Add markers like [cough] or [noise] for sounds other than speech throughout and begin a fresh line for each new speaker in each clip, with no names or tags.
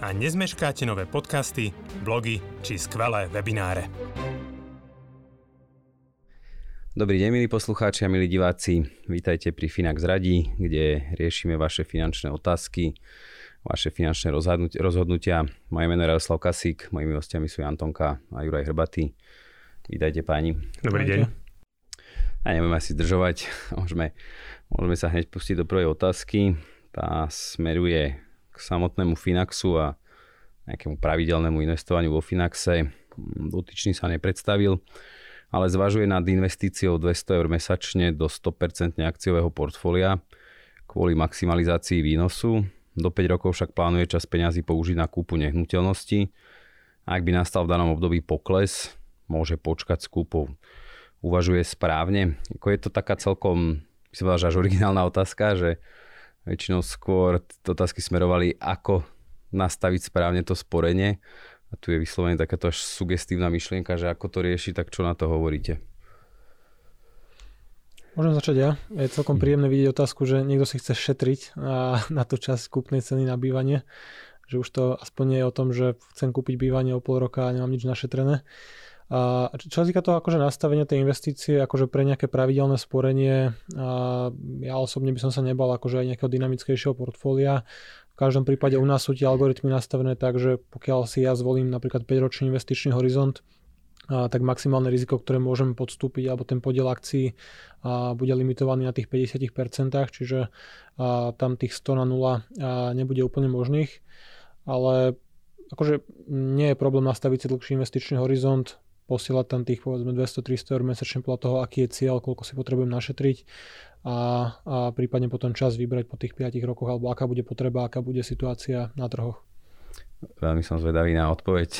a nezmeškáte nové podcasty, blogy či skvelé webináre.
Dobrý deň, milí poslucháči a milí diváci. Vítajte pri Finax Radí, kde riešime vaše finančné otázky, vaše finančné rozhodnutia. Moje meno je Radoslav Kasík, mojimi hostiami sú Antonka a Juraj Hrbatý. Vítajte páni.
Dobrý deň.
A nebudeme asi zdržovať, [laughs] môžeme, môžeme sa hneď pustiť do prvej otázky. Tá smeruje samotnému Finaxu a nejakému pravidelnému investovaniu vo Finaxe. Dotyčný sa nepredstavil, ale zvažuje nad investíciou 200 eur mesačne do 100% akciového portfólia kvôli maximalizácii výnosu do 5 rokov však plánuje čas peňazí použiť na kúpu nehnuteľnosti. Ak by nastal v danom období pokles, môže počkať s kúpou. Uvažuje správne. Ako je to taká celkom, by som povedal, až originálna otázka, že väčšinou skôr otázky smerovali, ako nastaviť správne to sporenie. A tu je vyslovene takáto až sugestívna myšlienka, že ako to rieši, tak čo na to hovoríte?
Môžem začať ja. Je celkom mhm. príjemné vidieť otázku, že niekto si chce šetriť [laughs] na, na to čas kúpnej ceny na bývanie. Že už to aspoň nie je o tom, že chcem kúpiť bývanie o pol roka a nemám nič našetrené. A čo sa týka toho akože nastavenia tej investície, akože pre nejaké pravidelné sporenie, a ja osobne by som sa nebal akože aj nejakého dynamickejšieho portfólia. V každom prípade u nás sú tie algoritmy nastavené tak, že pokiaľ si ja zvolím napríklad 5-ročný investičný horizont, a tak maximálne riziko, ktoré môžeme podstúpiť, alebo ten podiel akcií a bude limitovaný na tých 50%, čiže a tam tých 100 na 0 a nebude úplne možných, ale akože nie je problém nastaviť si dlhší investičný horizont, posielať tam tých povedzme 200-300 eur mesačne podľa toho, aký je cieľ, koľko si potrebujem našetriť a, a prípadne potom čas vybrať po tých 5 rokoch, alebo aká bude potreba, aká bude situácia na trhoch.
Veľmi som zvedavý na odpoveď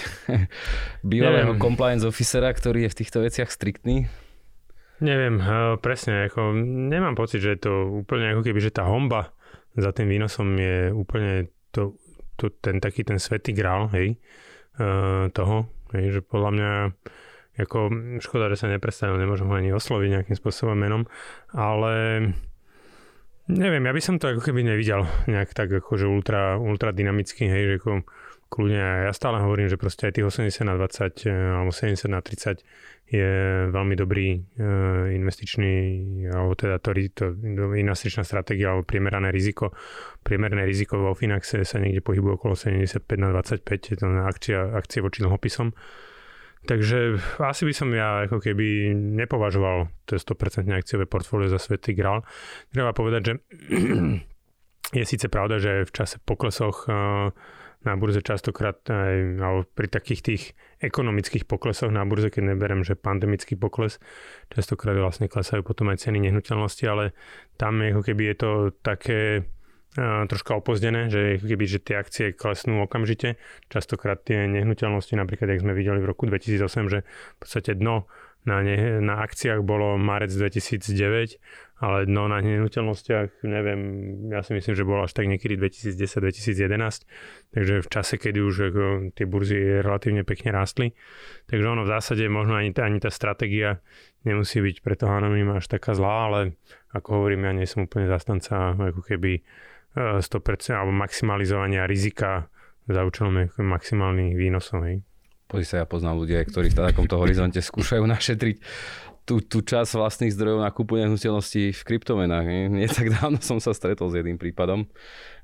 [laughs] bývalého Neviem. compliance officera, ktorý je v týchto veciach striktný.
Neviem, eh, presne, ako nemám pocit, že je to úplne ako keby, že tá homba za tým výnosom je úplne to, to, ten taký ten svetý grál, hej, uh, toho, hej, že podľa mňa ako škoda, že sa neprestavil, nemôžem ho ani osloviť nejakým spôsobom menom, ale neviem, ja by som to ako keby nevidel nejak tak akože ultra, ultra dynamicky, hej, že ako kľudne, ja stále hovorím, že proste aj tých 80 na 20 eh, alebo 70 na 30 je veľmi dobrý uh, investičný, alebo teda to, to investičná stratégia alebo priemerané riziko. Priemerné riziko vo Finaxe sa niekde pohybuje okolo 75 na 25, je to na akcia, akcie voči dlhopisom. Takže asi by som ja ako keby nepovažoval to 100% akciové portfólio za svetý grál. Treba povedať, že je síce pravda, že v čase poklesoch uh, na burze častokrát aj, pri takých tých ekonomických poklesoch na burze, keď neberem, že pandemický pokles, častokrát vlastne klesajú potom aj ceny nehnuteľnosti, ale tam ako keby je to také a, troška opozdené, že keby, že tie akcie klesnú okamžite. Častokrát tie nehnuteľnosti, napríklad, jak sme videli v roku 2008, že v podstate dno na, ne, na akciách bolo marec 2009, ale no na nehnuteľnostiach, neviem, ja si myslím, že bolo až tak niekedy 2010-2011, takže v čase, kedy už ako, tie burzy relatívne pekne rástli. Takže ono v zásade možno ani, tá, ani tá stratégia nemusí byť pre toho anonima až taká zlá, ale ako hovorím, ja nie som úplne zastanca ako keby 100% e, alebo maximalizovania rizika za účelom maximálnych výnosov. Hej.
Pozri sa, ja poznám ľudia, ktorí v takomto horizonte skúšajú [laughs] našetriť tú, tú časť vlastných zdrojov na kúpu nehnuteľností v kryptomenách. Nie? nie tak dávno som sa stretol s jedným prípadom,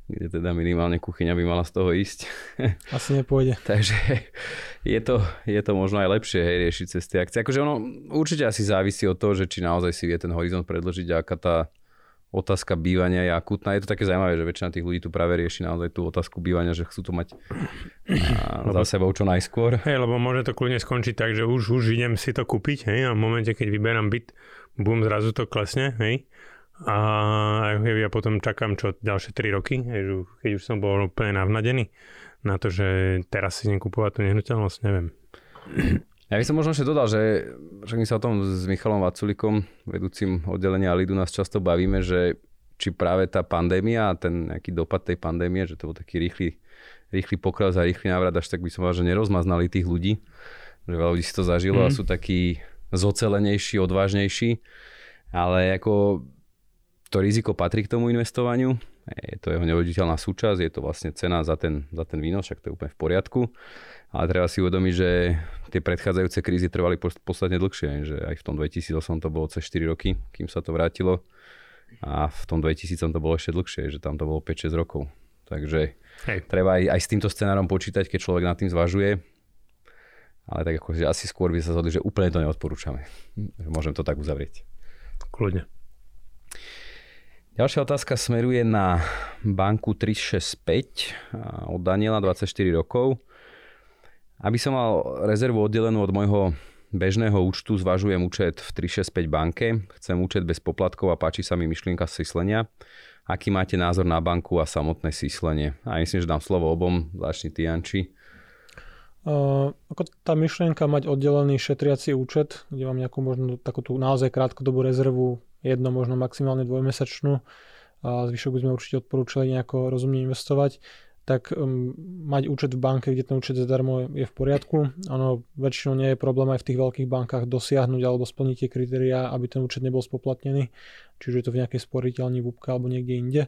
kde teda minimálne kuchyňa by mala z toho ísť. [laughs]
Asi nepôjde.
Takže je to, je to možno aj lepšie hej, riešiť cez tie akcie. Akože ono určite asi závisí od toho, že či naozaj si vie ten horizont predložiť, aká tá otázka bývania je akutná. Je to také zaujímavé, že väčšina tých ľudí tu práve rieši naozaj tú otázku bývania, že chcú to mať za sebou čo najskôr.
Hej, lebo môže to kľudne skončiť tak, že už, už idem si to kúpiť, hej, a v momente, keď vyberám byt, bum, zrazu to klesne, hej. A ja potom čakám čo ďalšie 3 roky, hej, keď už som bol úplne navnadený. na to, že teraz si nekupovať tú nehnuteľnosť, neviem.
Ja by som možno ešte dodal, že však my sa o tom s Michalom Vaculikom, vedúcim oddelenia Lidu, nás často bavíme, že či práve tá pandémia a ten nejaký dopad tej pandémie, že to bol taký rýchly, rýchly pokras a rýchly návrat, až tak by som povedal, že nerozmaznali tých ľudí, že veľa ľudí si to zažilo mm. a mhm. sú takí zocelenejší, odvážnejší, ale ako to riziko patrí k tomu investovaniu, je to jeho nevoditeľná súčasť, je to vlastne cena za ten, za ten výnos, však to je úplne v poriadku. Ale treba si uvedomiť, že tie predchádzajúce krízy trvali podstatne dlhšie, že aj v tom 2008 to bolo cez 4 roky, kým sa to vrátilo. A v tom 2000 to bolo ešte dlhšie, že tam to bolo 5-6 rokov. Takže Hej. treba aj, aj s týmto scenárom počítať, keď človek nad tým zvažuje. Ale tak ako, že asi skôr by sa zhodli, že úplne to neodporúčame. Môžem to tak uzavrieť.
Kľudne.
Ďalšia otázka smeruje na banku 365 od Daniela, 24 rokov. Aby som mal rezervu oddelenú od môjho bežného účtu, zvažujem účet v 365 banke. Chcem účet bez poplatkov a páči sa mi myšlienka syslenia. Aký máte názor na banku a samotné syslenie? A myslím, že dám slovo obom. Začni ty, Janči.
Uh, ako tá myšlienka mať oddelený šetriaci účet, kde mám nejakú možno takú tú naozaj krátkodobú rezervu jedno, možno maximálne dvojmesačnú a zvyšok by sme určite odporúčali nejako rozumne investovať, tak um, mať účet v banke, kde ten účet zadarmo je v poriadku. Ono väčšinou nie je problém aj v tých veľkých bankách dosiahnuť alebo splniť tie kritériá, aby ten účet nebol spoplatnený. Čiže je to v nejakej sporiteľni v alebo niekde inde.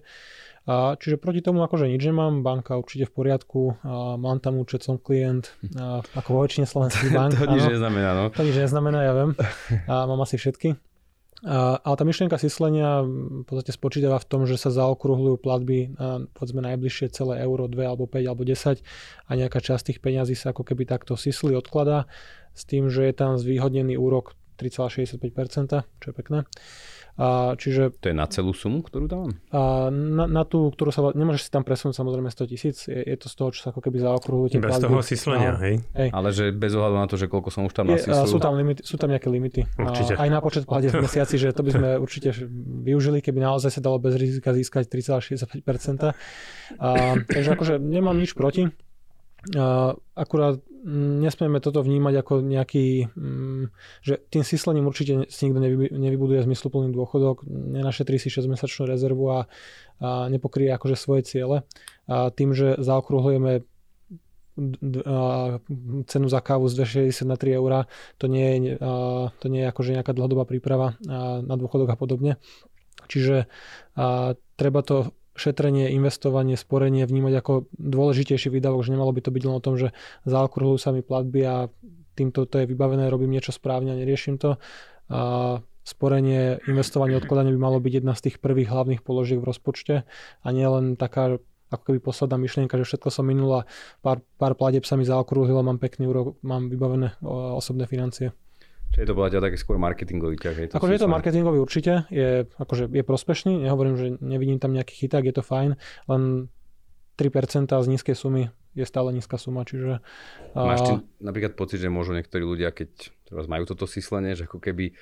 A čiže proti tomu akože nič nemám, banka určite v poriadku, a mám tam účet, som klient, a ako vo väčšine [laughs] slovenských bank.
to nič neznamená, no.
To nič neznamená, ja viem. A mám asi všetky. Ale tá myšlienka syslenia v podstate spočítava v tom, že sa zaokrúhľujú platby na povedzme najbližšie celé euro, 2 alebo 5 alebo 10 a nejaká časť tých peňazí sa ako keby takto sysli odkladá s tým, že je tam zvýhodnený úrok 3,65%, čo je pekné. A čiže,
to je na celú sumu, ktorú dávam?
A na, na tú, ktorú sa... Nemôžeš si tam presunúť samozrejme 100 tisíc. Je, je to z toho, čo sa ako keby zaokrúhuje.
Bez toho syslenia, hej?
hej? Ale že bez ohľadu na to, že koľko som už tam je,
Sú tam, limity, sú tam nejaké limity.
Určite.
A, aj na počet platieb v mesiaci, že to by sme [laughs] určite využili, keby naozaj sa dalo bez rizika získať 3,65%. A, takže akože nemám nič proti. A, akurát nesmieme toto vnímať ako nejaký, mm, že tým syslením určite si nikto nevybuduje zmysluplný dôchodok, nenašetrí si 6-mesačnú rezervu a, a nepokrie akože svoje ciele. A tým, že zaokrúhlujeme cenu za kávu z 260 na 3 eurá, to nie je, to nie je akože nejaká dlhodobá príprava na dôchodok a podobne. Čiže treba to šetrenie, investovanie, sporenie vnímať ako dôležitejší výdavok, že nemalo by to byť len o tom, že zaokrúhľujú sa mi platby a týmto to je vybavené, robím niečo správne a neriešim to. A sporenie, investovanie, odkladanie by malo byť jedna z tých prvých hlavných položiek v rozpočte a nie len taká ako keby posledná myšlienka, že všetko som minul a pár, pár pladeb sa mi zaokrúhilo, mám pekný úrok, mám vybavené osobné financie.
Čiže to podľa taký skôr marketingový ťah.
Je to akože je to marketingový určite, je, akože je prospešný, nehovorím, že nevidím tam nejaký chyták, je to fajn, len 3% z nízkej sumy je stále nízka suma, čiže...
Máš ty napríklad pocit, že môžu niektorí ľudia, keď teraz majú toto syslenie, že ako keby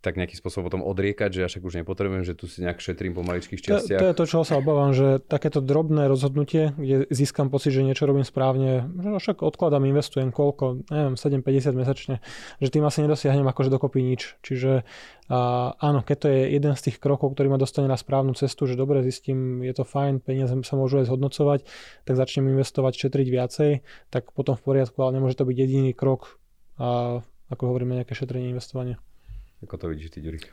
tak nejakým spôsobom potom odriekať, že ja však už nepotrebujem, že tu si nejak šetrím po maličkých častiach.
To, to je to, čo sa obávam, že takéto drobné rozhodnutie, kde získam pocit, že niečo robím správne, že však odkladám, investujem koľko, neviem, 7,50 mesačne, že tým asi nedosiahnem akože dokopy nič. Čiže a, áno, keď to je jeden z tých krokov, ktorý ma dostane na správnu cestu, že dobre zistím, je to fajn, peniaze sa môžu aj zhodnocovať, tak začnem investovať, šetriť viacej, tak potom v poriadku, ale nemôže to byť jediný krok, a, ako hovoríme, nejaké šetrenie, investovanie.
Ako to vidíš ty, Ďurik?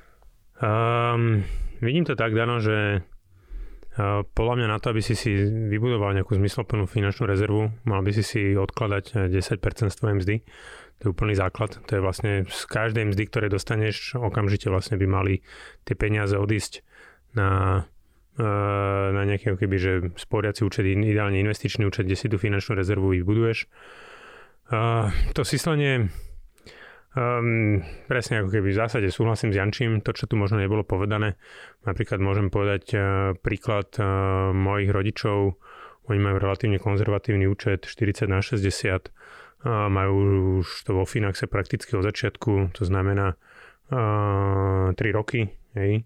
Um, vidím to tak, Dano, že uh, podľa mňa na to, aby si si vybudoval nejakú zmysloplnú finančnú rezervu, mal by si si odkladať 10% z tvojej mzdy. To je úplný základ. To je vlastne z každej mzdy, ktoré dostaneš, okamžite vlastne by mali tie peniaze odísť na, uh, na nejaký keby, že sporiaci účet, ideálne investičný účet, kde si tú finančnú rezervu vybuduješ. Uh, to syslenie Um, presne ako keby v zásade súhlasím s Jančím, to čo tu možno nebolo povedané. Napríklad môžem povedať uh, príklad uh, mojich rodičov, oni majú relatívne konzervatívny účet 40 na 60, uh, majú už to vo Finaxe prakticky od začiatku, to znamená uh, 3 roky. Hej.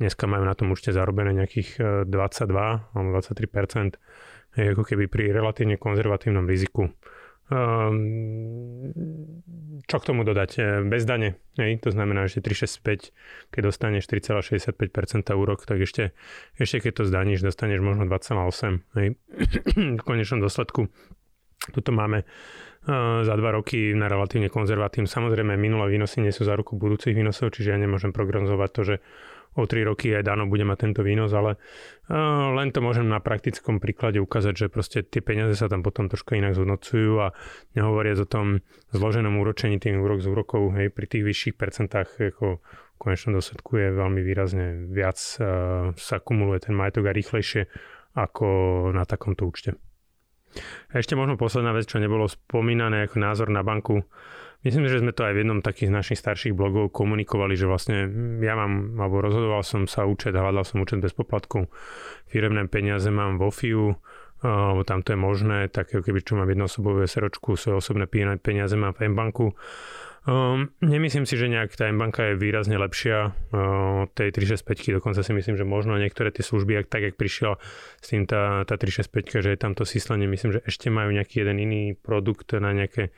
dneska majú na tom určite zarobené nejakých 22 alebo 23 ako keby pri relatívne konzervatívnom riziku. Um, čo k tomu dodať? E, bez dane, hej? to znamená, že 365, keď dostaneš 4,65% úrok, tak ešte, ešte keď to zdaníš, dostaneš možno 2,8. Hej? [clears throat] v konečnom dôsledku tuto máme uh, za dva roky na relatívne konzervatívne. Samozrejme, minulé výnosy nie sú za ruku budúcich výnosov, čiže ja nemôžem programovať to, že o 3 roky aj Dano bude mať tento výnos, ale len to môžem na praktickom príklade ukázať, že proste tie peniaze sa tam potom trošku inak zhodnocujú a nehovoriac o tom zloženom úročení tým úrok z úrokov, hej, pri tých vyšších percentách ako v konečnom dôsledku je veľmi výrazne viac sa kumuluje ten majetok a rýchlejšie ako na takomto účte. Ešte možno posledná vec, čo nebolo spomínané ako názor na banku. Myslím, že sme to aj v jednom takých z našich starších blogov komunikovali, že vlastne ja mám, alebo rozhodoval som sa účet, hľadal som účet bez poplatku, firemné peniaze mám vo FIU, alebo tam to je možné, tak keby čo mám jednoosobové seročku, svoje osobné peniaze mám v M-banku. Um, nemyslím si, že nejak tá M-banka je výrazne lepšia uh, tej 365, dokonca si myslím, že možno niektoré tie služby, ak, tak jak prišiel s tým tá, tá 365, že je tam to síslenie, myslím, že ešte majú nejaký jeden iný produkt na nejaké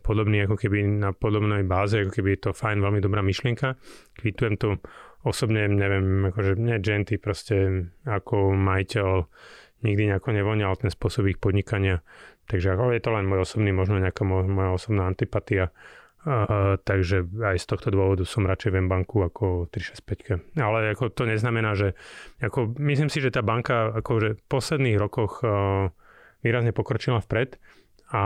podobný ako keby na podobnej báze, ako keby je to fajn, veľmi dobrá myšlienka. Kvitujem to osobne, neviem, akože nie Genty, proste ako majiteľ nikdy nejako nevoňal ten spôsob ich podnikania. Takže ako je to len môj osobný, možno nejaká moja osobná antipatia. Uh, takže aj z tohto dôvodu som radšej v banku ako 365. Ale ako to neznamená, že ako, myslím si, že tá banka akože v posledných rokoch uh, výrazne pokročila vpred a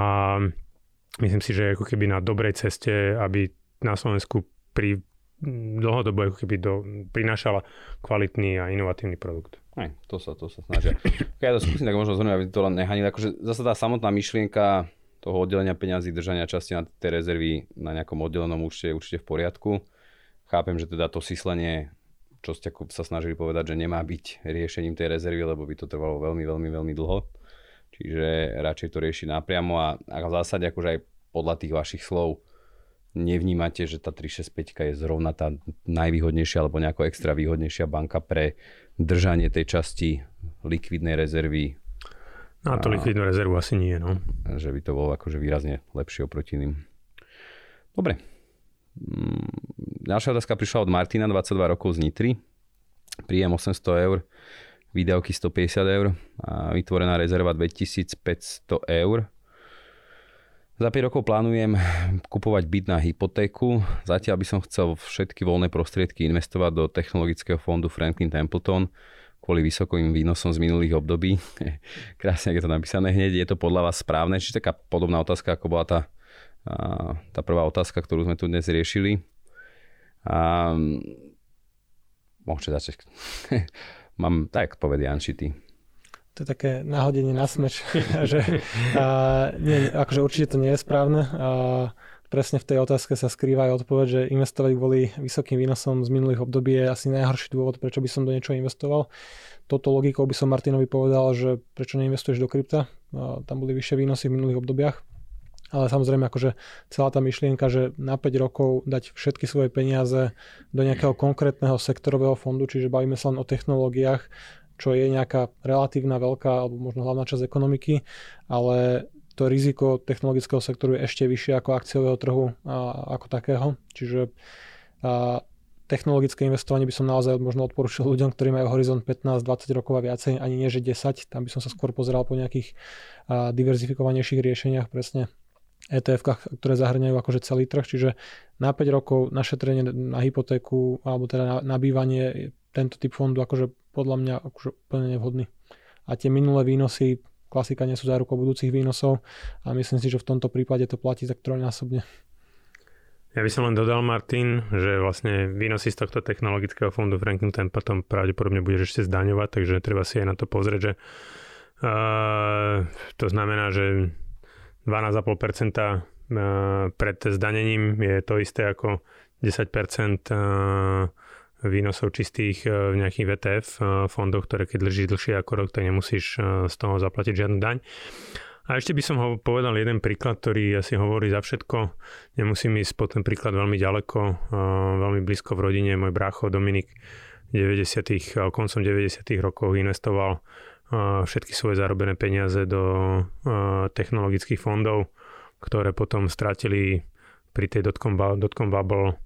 myslím si, že ako keby na dobrej ceste, aby na Slovensku pri dlhodobo ako keby do, prinášala kvalitný a inovatívny produkt.
Aj, to sa, to sa snažia. Keď ja to skúsim, tak možno zhrnúť, aby to len nehanil. Akože zase tá samotná myšlienka toho oddelenia peňazí, držania časti na tie rezervy na nejakom oddelenom účte je určite v poriadku. Chápem, že teda to syslenie, čo ste sa snažili povedať, že nemá byť riešením tej rezervy, lebo by to trvalo veľmi, veľmi, veľmi dlho. Čiže radšej to rieši napriamo a, a v zásade akože aj podľa tých vašich slov nevnímate, že tá 365 je zrovna tá najvýhodnejšia alebo nejako extra výhodnejšia banka pre držanie tej časti likvidnej rezervy.
No a to likvidnú rezervu asi nie, no.
Že by to bolo akože výrazne lepšie oproti iným. Dobre. Mm, ďalšia otázka prišla od Martina, 22 rokov z Nitry. Príjem 800 eur výdavky 150 eur a vytvorená rezerva 2500 eur. Za 5 rokov plánujem kupovať byt na hypotéku. Zatiaľ by som chcel všetky voľné prostriedky investovať do technologického fondu Franklin Templeton kvôli vysokým výnosom z minulých období. [laughs] Krásne, je to napísané hneď. Je to podľa vás správne? Čiže taká podobná otázka, ako bola tá, tá prvá otázka, ktorú sme tu dnes riešili. A, môžete začať. [laughs] mám, tak povedia Janči, ty.
To je také náhodenie na smeč, [laughs] že a, nie, akože určite to nie je správne. A, presne v tej otázke sa skrýva aj odpoveď, že investovať kvôli vysokým výnosom z minulých období je asi najhorší dôvod, prečo by som do niečoho investoval. Toto logikou by som Martinovi povedal, že prečo neinvestuješ do krypta. A, tam boli vyššie výnosy v minulých obdobiach. Ale samozrejme, akože celá tá myšlienka, že na 5 rokov dať všetky svoje peniaze do nejakého konkrétneho sektorového fondu, čiže bavíme sa len o technológiách, čo je nejaká relatívna veľká alebo možno hlavná časť ekonomiky, ale to riziko technologického sektoru je ešte vyššie ako akciového trhu a, ako takého. Čiže a, technologické investovanie by som naozaj možno odporúčil ľuďom, ktorí majú horizont 15-20 rokov a viacej, ani nie že 10, tam by som sa skôr pozeral po nejakých a, diverzifikovanejších riešeniach, presne etf ktoré zahrňajú akože celý trh, čiže na 5 rokov na šetrenie na hypotéku alebo teda na, na tento typ fondu akože podľa mňa akože úplne nevhodný. A tie minulé výnosy, klasika nie sú zárukou budúcich výnosov a myslím si, že v tomto prípade to platí tak trojnásobne.
Ja by som len dodal, Martin, že vlastne výnosy z tohto technologického fondu Franklin Templeton pravdepodobne budeš ešte zdaňovať, takže treba si aj na to pozrieť, že uh, to znamená, že 12,5% pred zdanením je to isté ako 10% výnosov čistých v nejakých VTF fondoch, ktoré keď drží dlhšie ako rok, tak nemusíš z toho zaplatiť žiadnu daň. A ešte by som ho povedal jeden príklad, ktorý asi hovorí za všetko. Nemusím ísť po ten príklad veľmi ďaleko, veľmi blízko v rodine. Môj brácho Dominik 90. koncom 90. rokov investoval všetky svoje zarobené peniaze do technologických fondov, ktoré potom stratili pri tej dotcom, dotcom bubble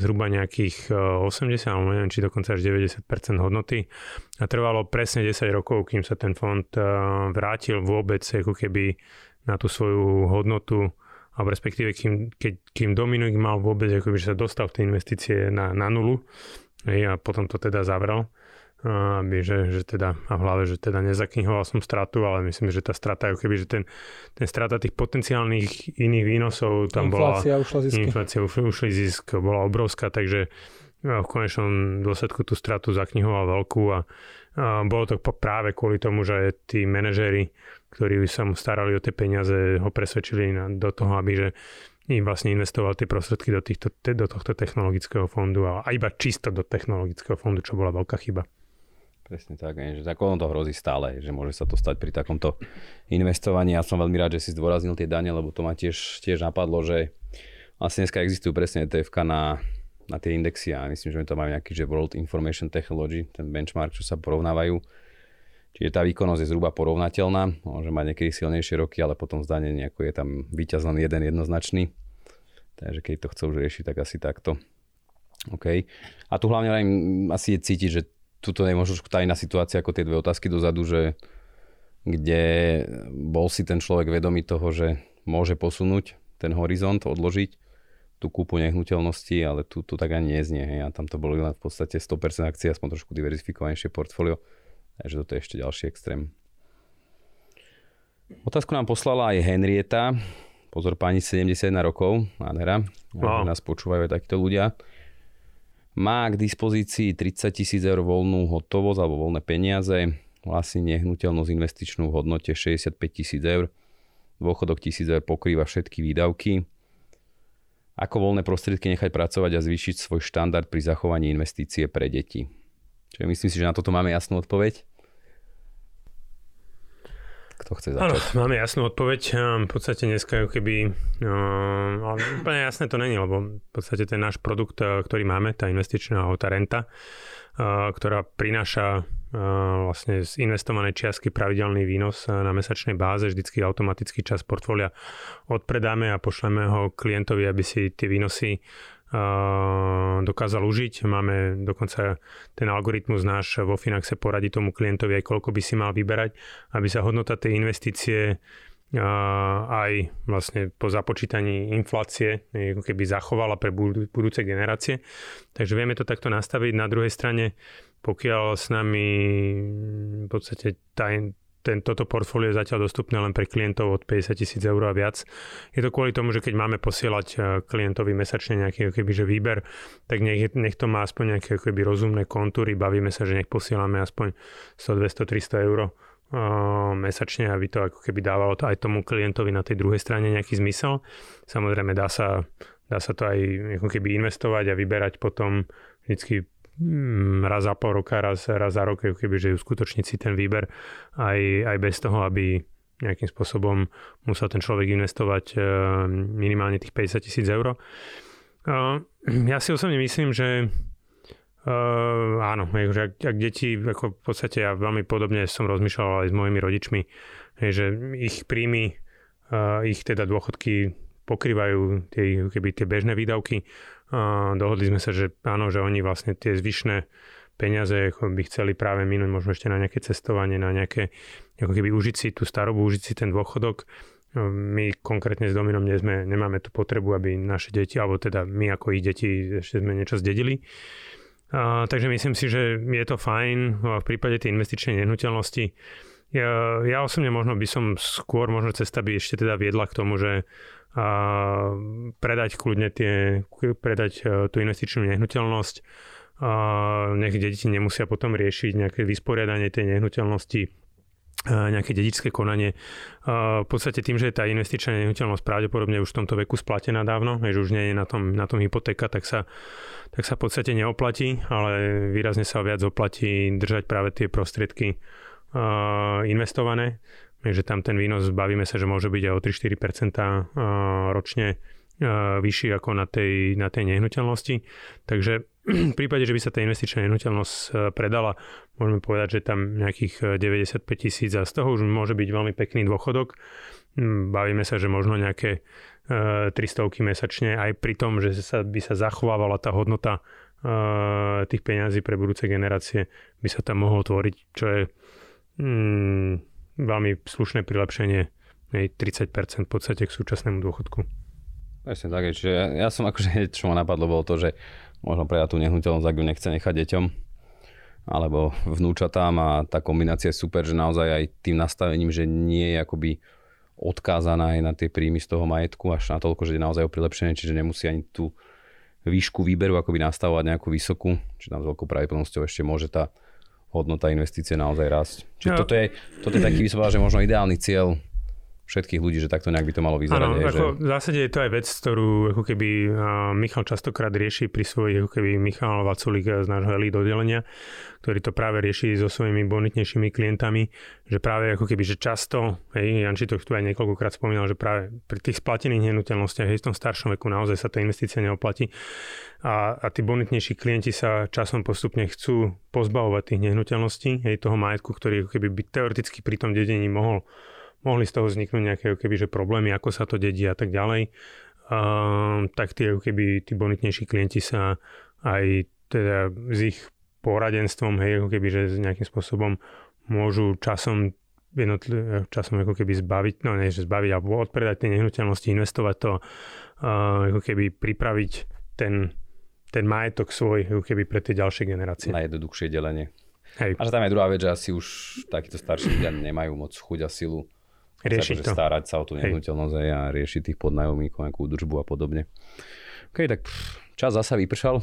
zhruba nejakých 80, alebo neviem, či dokonca až 90% hodnoty. A trvalo presne 10 rokov, kým sa ten fond vrátil vôbec ako keby na tú svoju hodnotu, alebo respektíve kým, keď, kým Dominik mal vôbec, akoby, že sa dostal v tej investície na, na nulu, a potom to teda zavrel aby, že, že teda, a v hlave, že teda nezaknihoval som stratu, ale myslím, že tá strata, ako keby, že ten, ten strata tých potenciálnych iných výnosov tam
inflácia
bola...
Ušla zisky.
Inflácia ušli zisk, bola obrovská, takže v konečnom dôsledku tú stratu zaknihoval veľkú a, a bolo to práve kvôli tomu, že tí manažéri, ktorí sa mu starali o tie peniaze, ho presvedčili na, do toho, aby že im vlastne investoval tie prostriedky do, týchto, do tohto technologického fondu a iba čisto do technologického fondu, čo bola veľká chyba.
Presne tak, že tak ono to hrozí stále, že môže sa to stať pri takomto investovaní. Ja som veľmi rád, že si zdôraznil tie dane, lebo to ma tiež, tiež napadlo, že vlastne dneska existujú presne etf na, na tie indexy a myslím, že my to máme nejaký, že World Information Technology, ten benchmark, čo sa porovnávajú. Čiže tá výkonnosť je zhruba porovnateľná, môže mať niekedy silnejšie roky, ale potom zdanie nejako je tam víťaz len jeden jednoznačný. Takže keď to chcú už riešiť, tak asi takto. OK. A tu hlavne asi je cítiť, že tuto je možno tajná situácia ako tie dve otázky dozadu, že kde bol si ten človek vedomý toho, že môže posunúť ten horizont, odložiť tú kúpu nehnuteľnosti, ale tu, tu tak ani neznie. Hej. A tam to bolo len v podstate 100% akcie, aspoň trošku diverzifikovanejšie portfólio. Takže toto je ešte ďalší extrém. Otázku nám poslala aj Henrieta. Pozor, pani 71 rokov, nádhera. Wow. Nás počúvajú aj takíto ľudia má k dispozícii 30 tisíc eur voľnú hotovosť alebo voľné peniaze, vlastní nehnuteľnosť investičnú v hodnote 65 tisíc eur, dôchodok tisíc eur pokrýva všetky výdavky. Ako voľné prostriedky nechať pracovať a zvýšiť svoj štandard pri zachovaní investície pre deti? Čiže myslím si, že na toto máme jasnú odpoveď. Kto chce začať? Áno,
máme jasnú odpoveď. Ehm, v podstate dneska keby... No, ale úplne jasné to není, lebo v podstate ten náš produkt, eh, ktorý máme, tá investičná alebo tá renta, eh, ktorá prináša vlastne z investovanej čiastky pravidelný výnos na mesačnej báze, vždycky automaticky čas portfólia odpredáme a pošleme ho klientovi, aby si tie výnosy dokázal užiť. Máme dokonca ten algoritmus náš vo Finaxe poradí tomu klientovi aj koľko by si mal vyberať, aby sa hodnota tej investície aj vlastne po započítaní inflácie keby zachovala pre budúce generácie. Takže vieme to takto nastaviť. Na druhej strane, pokiaľ s nami v podstate tá, toto portfólio je zatiaľ dostupné len pre klientov od 50 tisíc eur a viac. Je to kvôli tomu, že keď máme posielať e, klientovi mesačne nejaký keby, že výber, tak nech, nech to má aspoň nejaké keby, rozumné kontúry. Bavíme sa, že nech posielame aspoň 100, 200, 300 eur mesačne, aby to ako keby dávalo to aj tomu klientovi na tej druhej strane nejaký zmysel. Samozrejme dá sa, dá sa to aj ako keby investovať a vyberať potom vždycky raz za pol roka, raz, raz za rok, keby, že uskutočniť si ten výber aj, aj bez toho, aby nejakým spôsobom musel ten človek investovať e, minimálne tých 50 tisíc eur. E, ja si osobne myslím, že Uh, áno, že ak, ak deti, ako v podstate ja veľmi podobne som rozmýšľal aj s mojimi rodičmi, že ich príjmy, ich teda dôchodky pokrývajú tie, keby tie bežné výdavky a dohodli sme sa, že áno, že oni vlastne tie zvyšné peniaze by chceli práve minúť možno ešte na nejaké cestovanie, na nejaké, ako keby užiť si tú starobu, užiť si ten dôchodok. My konkrétne s Dominom nie sme, nemáme tú potrebu, aby naše deti, alebo teda my ako ich deti ešte sme niečo zdedili. A, takže myslím si, že je to fajn v prípade tej investičnej nehnuteľnosti. Ja, ja osobne možno by som skôr, možno cesta by ešte teda viedla k tomu, že a predať kľudne tie, predať e, tú investičnú nehnuteľnosť. A nech deti nemusia potom riešiť nejaké vysporiadanie tej nehnuteľnosti nejaké dedičské konanie. V podstate tým, že tá investičná nehnuteľnosť pravdepodobne už v tomto veku splatená dávno, že už nie je na tom, na tom hypotéka, tak sa, tak sa v podstate neoplatí, ale výrazne sa viac oplatí držať práve tie prostriedky investované Takže tam ten výnos, bavíme sa, že môže byť aj o 3-4% ročne vyšší ako na tej, na tej nehnuteľnosti. Takže v prípade, že by sa tá investičná nehnuteľnosť e, predala, môžeme povedať, že tam nejakých 95 e, tisíc a z toho už môže byť veľmi pekný dôchodok. Mm, bavíme sa, že možno nejaké 300 mesačne, aj pri tom, že sa, by sa zachovávala tá hodnota tých peňazí pre budúce generácie, by sa tam mohlo tvoriť, čo je mm, veľmi slušné prilepšenie 30% v podstate k súčasnému dôchodku.
Presne tak, čiže ja, ja som akože, [laughs] čo ma napadlo, bolo to, že možno predať tú nehnuteľnosť, ak ju nechce nechať deťom, alebo vnúčatám a tá kombinácia je super, že naozaj aj tým nastavením, že nie je akoby odkázaná aj na tie príjmy z toho majetku až na toľko, že je naozaj o prilepšenie, čiže nemusí ani tú výšku výberu akoby nastavovať nejakú vysokú, či tam s veľkou pravdepodobnosťou ešte môže tá hodnota investície naozaj rásť. Čiže no. toto, je, toto je taký vyslová, že možno ideálny cieľ všetkých ľudí, že takto nejak by to malo vyzerať.
Áno, že... v zásade je to aj vec, ktorú ako keby Michal častokrát rieši pri svojich, ako keby Michal Vaculík z nášho elite oddelenia, ktorý to práve rieši so svojimi bonitnejšími klientami, že práve ako keby, že často, hej, Janči to tu aj niekoľkokrát spomínal, že práve pri tých splatených nehnuteľnostiach, hej, v tom staršom veku naozaj sa tá investícia neoplatí a, a tí bonitnejší klienti sa časom postupne chcú pozbavovať tých nehnuteľností, hej, toho majetku, ktorý ako keby by teoreticky pri tom dedení mohol mohli z toho vzniknúť nejaké keby, že problémy, ako sa to dedí a tak ďalej, uh, tak tie keby tí bonitnejší klienti sa aj teda s ich poradenstvom, hej, ako keby, že nejakým spôsobom môžu časom jednotlivé, časom ako keby zbaviť, no nie, že zbaviť, alebo odpredať tie nehnuteľnosti, investovať to, uh, ako keby pripraviť ten, ten majetok svoj, ako keby pre tie ďalšie generácie.
Na jednoduchšie delenie. Hej. A že tam je druhá vec, že asi už takíto starší ľudia nemajú moc chuť a silu
riešiť
to. starať sa o tú nehnuteľnosť a riešiť tých podnajomníkov, nejakú údržbu a podobne. OK, tak čas zasa vypršal.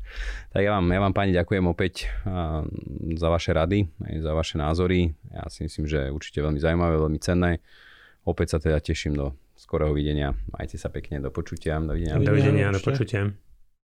[laughs] tak ja vám, ja vám pani ďakujem opäť za vaše rady, aj za vaše názory. Ja si myslím, že určite veľmi zaujímavé, veľmi cenné. Opäť sa teda teším do skorého videnia. Majte sa pekne, do počutia. Dovidenia.
Dovidenia, do počutia.